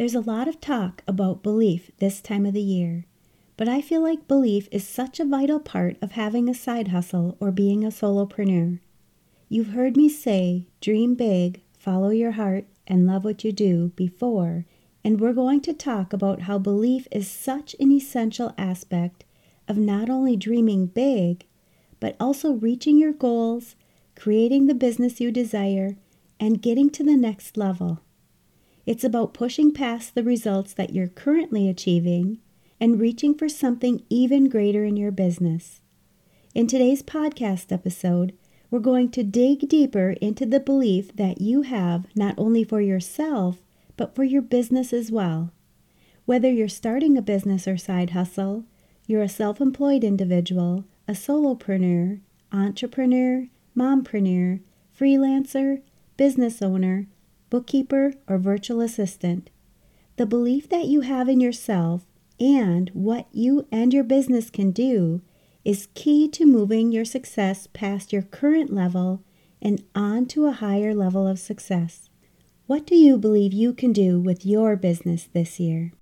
There's a lot of talk about belief this time of the year, but I feel like belief is such a vital part of having a side hustle or being a solopreneur. You've heard me say, dream big, follow your heart, and love what you do before, and we're going to talk about how belief is such an essential aspect of not only dreaming big, but also reaching your goals, creating the business you desire, and getting to the next level. It's about pushing past the results that you're currently achieving and reaching for something even greater in your business. In today's podcast episode, we're going to dig deeper into the belief that you have not only for yourself, but for your business as well. Whether you're starting a business or side hustle, you're a self employed individual, a solopreneur, entrepreneur, mompreneur, freelancer, business owner, bookkeeper, or virtual assistant. The belief that you have in yourself and what you and your business can do is key to moving your success past your current level and on to a higher level of success. What do you believe you can do with your business this year?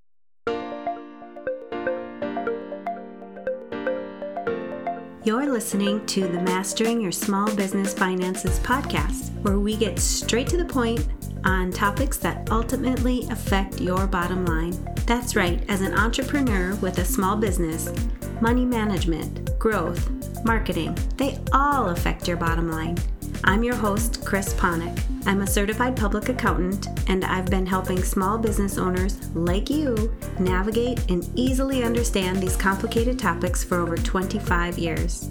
You're listening to the Mastering Your Small Business Finances podcast, where we get straight to the point on topics that ultimately affect your bottom line. That's right, as an entrepreneur with a small business, money management, growth, marketing, they all affect your bottom line. I'm your host, Chris Ponick. I'm a certified public accountant, and I've been helping small business owners like you navigate and easily understand these complicated topics for over 25 years.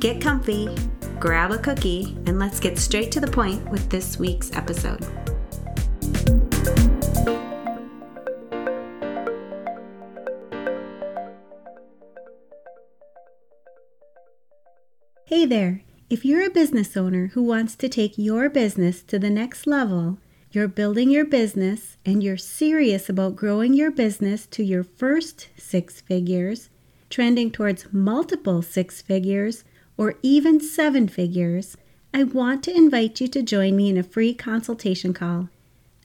Get comfy, grab a cookie, and let's get straight to the point with this week's episode. Hey there! If you're a business owner who wants to take your business to the next level, you're building your business and you're serious about growing your business to your first six figures, trending towards multiple six figures, or even seven figures, I want to invite you to join me in a free consultation call.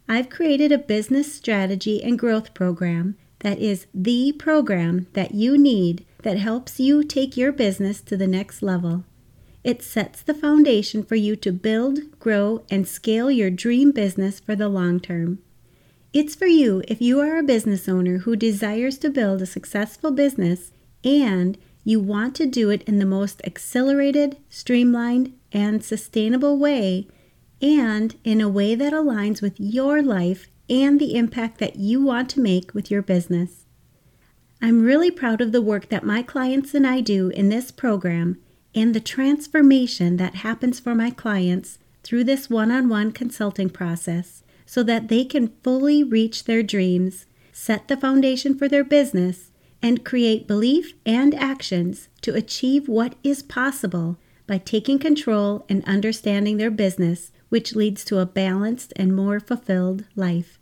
I've created a business strategy and growth program that is the program that you need that helps you take your business to the next level. It sets the foundation for you to build, grow, and scale your dream business for the long term. It's for you if you are a business owner who desires to build a successful business and you want to do it in the most accelerated, streamlined, and sustainable way, and in a way that aligns with your life and the impact that you want to make with your business. I'm really proud of the work that my clients and I do in this program and the transformation that happens for my clients through this one on one consulting process so that they can fully reach their dreams, set the foundation for their business, and create belief and actions to achieve what is possible by taking control and understanding their business, which leads to a balanced and more fulfilled life.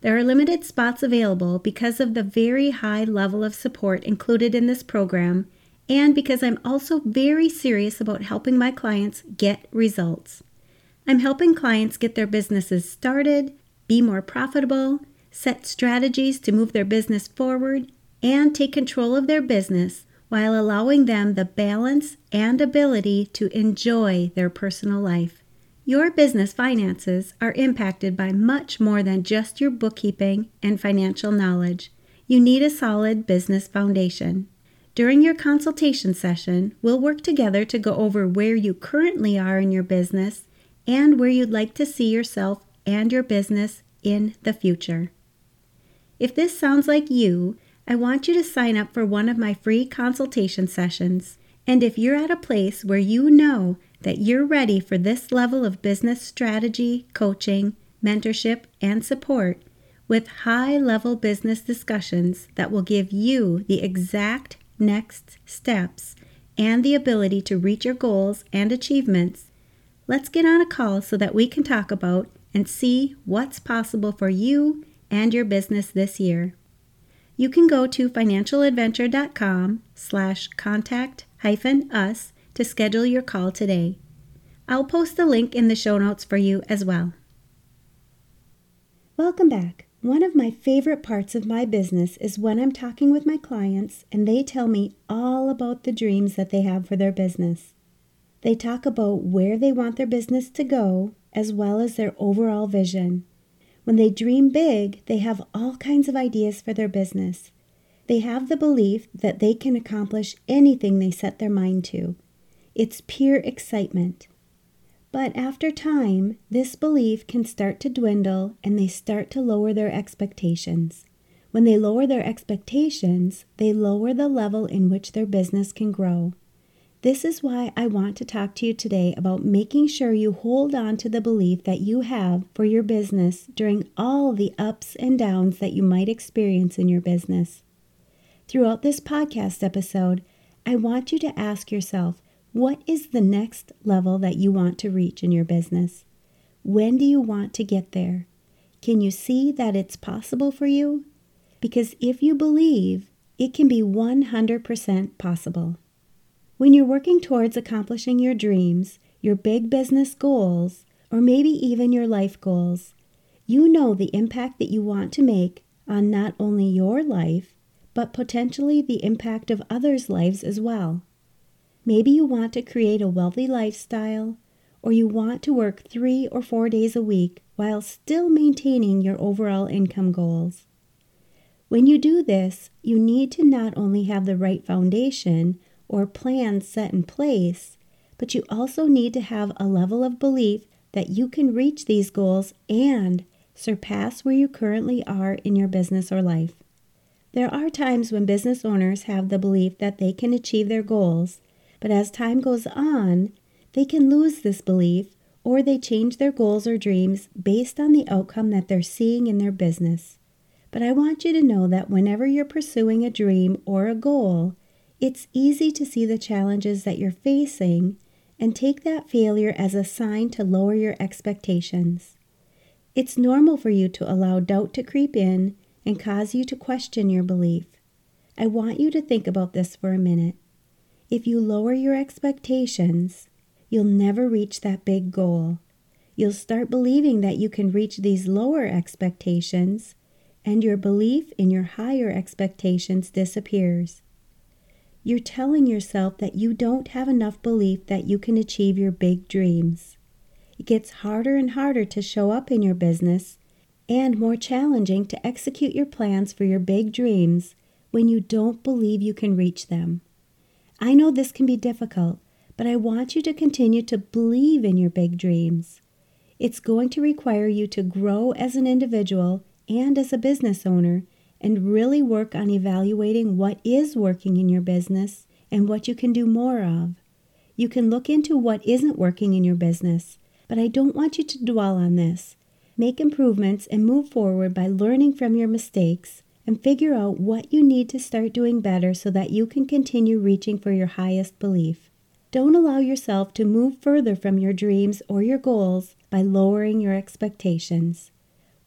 There are limited spots available because of the very high level of support included in this program and because I'm also very serious about helping my clients get results. I'm helping clients get their businesses started, be more profitable, set strategies to move their business forward, and take control of their business while allowing them the balance and ability to enjoy their personal life. Your business finances are impacted by much more than just your bookkeeping and financial knowledge. You need a solid business foundation. During your consultation session, we'll work together to go over where you currently are in your business and where you'd like to see yourself and your business in the future. If this sounds like you, I want you to sign up for one of my free consultation sessions. And if you're at a place where you know that you're ready for this level of business strategy, coaching, mentorship, and support, with high level business discussions that will give you the exact next steps and the ability to reach your goals and achievements, let's get on a call so that we can talk about and see what's possible for you and your business this year. You can go to financialadventure.com slash contact hyphen us to schedule your call today. I'll post the link in the show notes for you as well. Welcome back. One of my favorite parts of my business is when I'm talking with my clients and they tell me all about the dreams that they have for their business. They talk about where they want their business to go as well as their overall vision. When they dream big, they have all kinds of ideas for their business. They have the belief that they can accomplish anything they set their mind to. It's pure excitement. But after time, this belief can start to dwindle and they start to lower their expectations. When they lower their expectations, they lower the level in which their business can grow. This is why I want to talk to you today about making sure you hold on to the belief that you have for your business during all the ups and downs that you might experience in your business. Throughout this podcast episode, I want you to ask yourself what is the next level that you want to reach in your business? When do you want to get there? Can you see that it's possible for you? Because if you believe, it can be 100% possible. When you're working towards accomplishing your dreams, your big business goals, or maybe even your life goals, you know the impact that you want to make on not only your life, but potentially the impact of others' lives as well. Maybe you want to create a wealthy lifestyle, or you want to work three or four days a week while still maintaining your overall income goals. When you do this, you need to not only have the right foundation or plan set in place, but you also need to have a level of belief that you can reach these goals and surpass where you currently are in your business or life. There are times when business owners have the belief that they can achieve their goals but as time goes on, they can lose this belief or they change their goals or dreams based on the outcome that they're seeing in their business. But I want you to know that whenever you're pursuing a dream or a goal, it's easy to see the challenges that you're facing and take that failure as a sign to lower your expectations. It's normal for you to allow doubt to creep in and cause you to question your belief. I want you to think about this for a minute. If you lower your expectations, you'll never reach that big goal. You'll start believing that you can reach these lower expectations, and your belief in your higher expectations disappears. You're telling yourself that you don't have enough belief that you can achieve your big dreams. It gets harder and harder to show up in your business and more challenging to execute your plans for your big dreams when you don't believe you can reach them. I know this can be difficult, but I want you to continue to believe in your big dreams. It's going to require you to grow as an individual and as a business owner and really work on evaluating what is working in your business and what you can do more of. You can look into what isn't working in your business, but I don't want you to dwell on this. Make improvements and move forward by learning from your mistakes and figure out what you need to start doing better so that you can continue reaching for your highest belief. Don't allow yourself to move further from your dreams or your goals by lowering your expectations.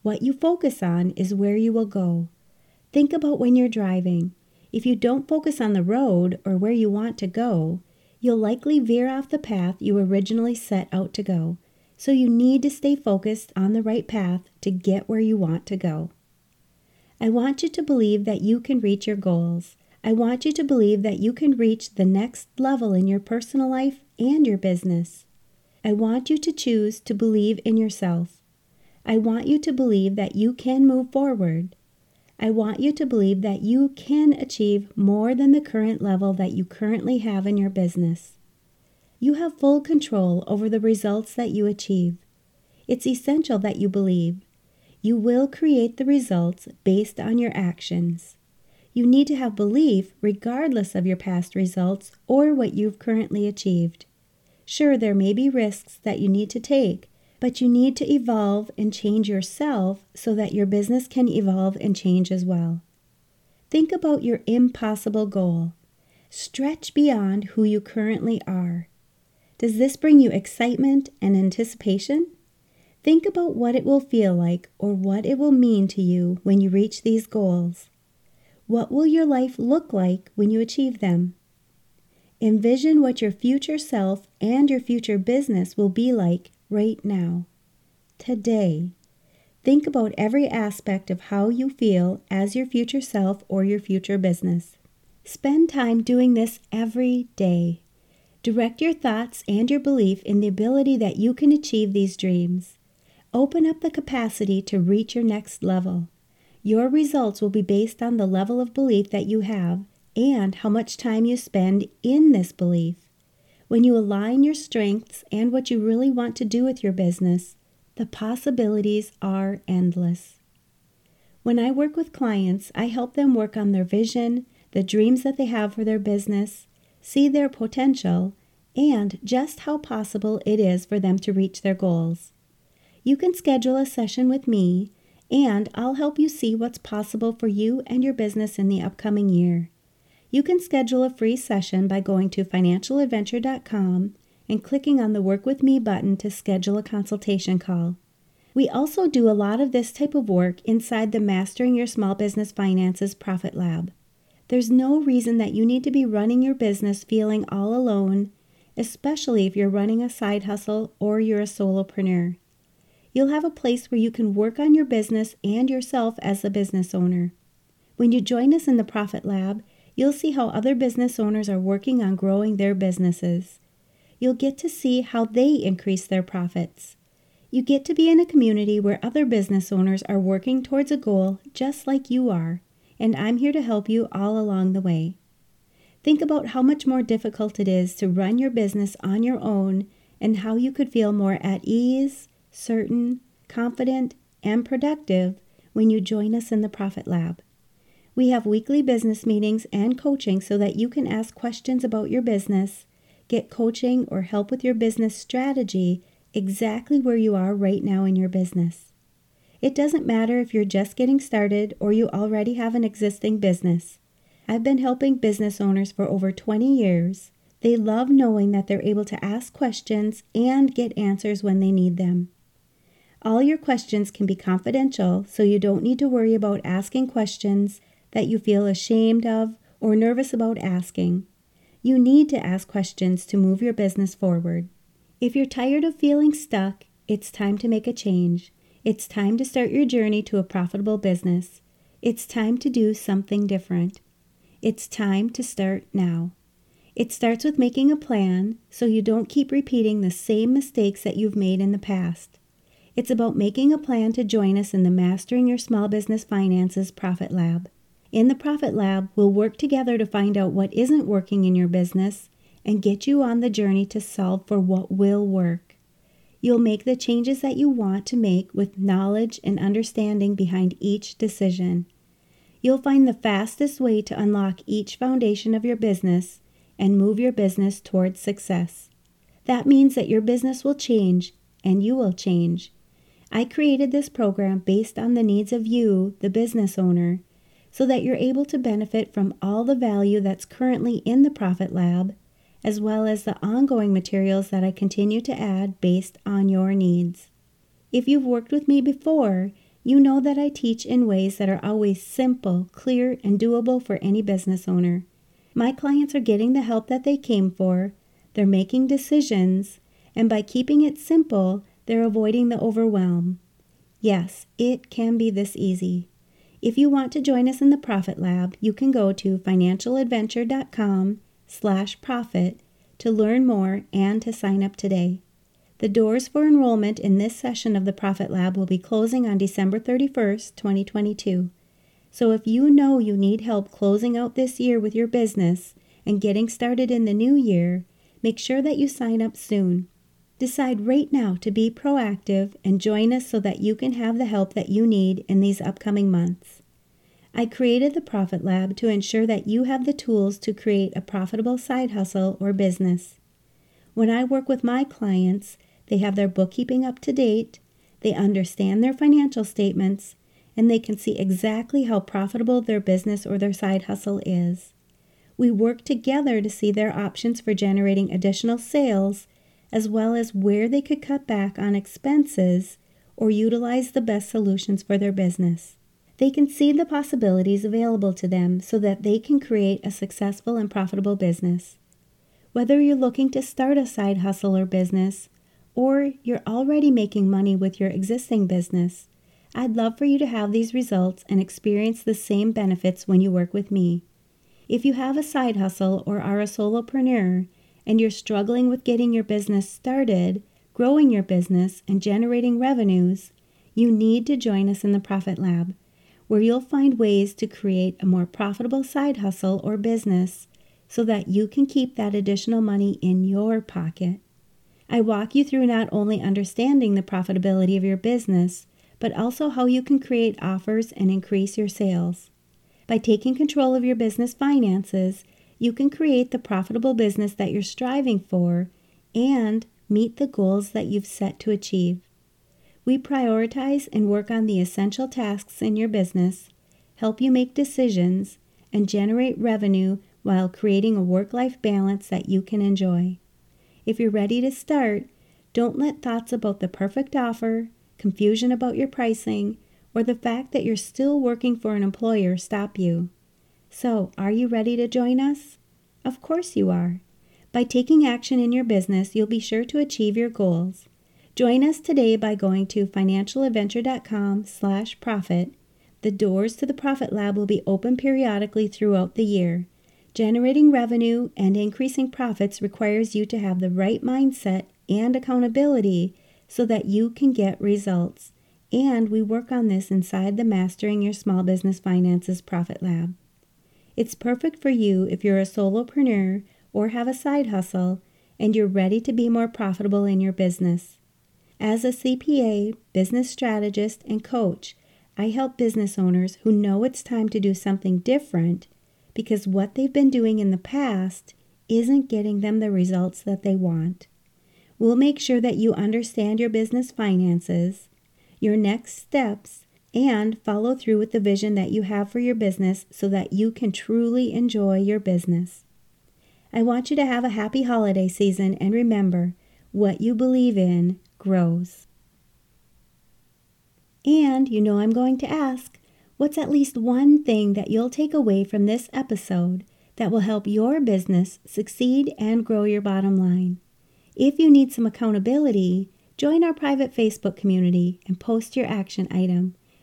What you focus on is where you will go. Think about when you're driving. If you don't focus on the road or where you want to go, you'll likely veer off the path you originally set out to go. So you need to stay focused on the right path to get where you want to go. I want you to believe that you can reach your goals. I want you to believe that you can reach the next level in your personal life and your business. I want you to choose to believe in yourself. I want you to believe that you can move forward. I want you to believe that you can achieve more than the current level that you currently have in your business. You have full control over the results that you achieve. It's essential that you believe. You will create the results based on your actions. You need to have belief regardless of your past results or what you've currently achieved. Sure, there may be risks that you need to take, but you need to evolve and change yourself so that your business can evolve and change as well. Think about your impossible goal. Stretch beyond who you currently are. Does this bring you excitement and anticipation? Think about what it will feel like or what it will mean to you when you reach these goals. What will your life look like when you achieve them? Envision what your future self and your future business will be like right now. Today. Think about every aspect of how you feel as your future self or your future business. Spend time doing this every day. Direct your thoughts and your belief in the ability that you can achieve these dreams. Open up the capacity to reach your next level. Your results will be based on the level of belief that you have and how much time you spend in this belief. When you align your strengths and what you really want to do with your business, the possibilities are endless. When I work with clients, I help them work on their vision, the dreams that they have for their business, see their potential, and just how possible it is for them to reach their goals you can schedule a session with me, and I'll help you see what's possible for you and your business in the upcoming year. You can schedule a free session by going to financialadventure.com and clicking on the Work With Me button to schedule a consultation call. We also do a lot of this type of work inside the Mastering Your Small Business Finances Profit Lab. There's no reason that you need to be running your business feeling all alone, especially if you're running a side hustle or you're a solopreneur you'll have a place where you can work on your business and yourself as a business owner. When you join us in the Profit Lab, you'll see how other business owners are working on growing their businesses. You'll get to see how they increase their profits. You get to be in a community where other business owners are working towards a goal just like you are, and I'm here to help you all along the way. Think about how much more difficult it is to run your business on your own and how you could feel more at ease, certain, confident, and productive when you join us in the Profit Lab. We have weekly business meetings and coaching so that you can ask questions about your business, get coaching or help with your business strategy exactly where you are right now in your business. It doesn't matter if you're just getting started or you already have an existing business. I've been helping business owners for over 20 years. They love knowing that they're able to ask questions and get answers when they need them. All your questions can be confidential, so you don't need to worry about asking questions that you feel ashamed of or nervous about asking. You need to ask questions to move your business forward. If you're tired of feeling stuck, it's time to make a change. It's time to start your journey to a profitable business. It's time to do something different. It's time to start now. It starts with making a plan so you don't keep repeating the same mistakes that you've made in the past. It's about making a plan to join us in the Mastering Your Small Business Finances Profit Lab. In the Profit Lab, we'll work together to find out what isn't working in your business and get you on the journey to solve for what will work. You'll make the changes that you want to make with knowledge and understanding behind each decision. You'll find the fastest way to unlock each foundation of your business and move your business towards success. That means that your business will change and you will change I created this program based on the needs of you, the business owner, so that you're able to benefit from all the value that's currently in the Profit Lab, as well as the ongoing materials that I continue to add based on your needs. If you've worked with me before, you know that I teach in ways that are always simple, clear, and doable for any business owner. My clients are getting the help that they came for, they're making decisions, and by keeping it simple, they're avoiding the overwhelm. Yes, it can be this easy. If you want to join us in the Profit Lab, you can go to financialadventure.com slash profit to learn more and to sign up today. The doors for enrollment in this session of the Profit Lab will be closing on December 31st, 2022. So if you know you need help closing out this year with your business and getting started in the new year, make sure that you sign up soon. Decide right now to be proactive and join us so that you can have the help that you need in these upcoming months. I created the Profit Lab to ensure that you have the tools to create a profitable side hustle or business. When I work with my clients, they have their bookkeeping up to date, they understand their financial statements, and they can see exactly how profitable their business or their side hustle is. We work together to see their options for generating additional sales, as well as where they could cut back on expenses or utilize the best solutions for their business. They can see the possibilities available to them so that they can create a successful and profitable business. Whether you're looking to start a side hustle or business, or you're already making money with your existing business, I'd love for you to have these results and experience the same benefits when you work with me. If you have a side hustle or are a solopreneur and you're struggling with getting your business started, growing your business, and generating revenues, you need to join us in the Profit Lab, where you'll find ways to create a more profitable side hustle or business so that you can keep that additional money in your pocket. I walk you through not only understanding the profitability of your business, but also how you can create offers and increase your sales. By taking control of your business finances, you can create the profitable business that you're striving for and meet the goals that you've set to achieve. We prioritize and work on the essential tasks in your business, help you make decisions, and generate revenue while creating a work life balance that you can enjoy. If you're ready to start, don't let thoughts about the perfect offer, confusion about your pricing, or the fact that you're still working for an employer stop you. So, are you ready to join us? Of course you are. By taking action in your business, you'll be sure to achieve your goals. Join us today by going to financialadventure.com/profit. The doors to the Profit Lab will be open periodically throughout the year. Generating revenue and increasing profits requires you to have the right mindset and accountability so that you can get results. And we work on this inside the Mastering Your Small Business Finances Profit Lab. It's perfect for you if you're a solopreneur or have a side hustle and you're ready to be more profitable in your business. As a CPA, business strategist, and coach, I help business owners who know it's time to do something different because what they've been doing in the past isn't getting them the results that they want. We'll make sure that you understand your business finances, your next steps, and follow through with the vision that you have for your business so that you can truly enjoy your business. I want you to have a happy holiday season and remember what you believe in grows. And you know I'm going to ask what's at least one thing that you'll take away from this episode that will help your business succeed and grow your bottom line? If you need some accountability, join our private Facebook community and post your action item.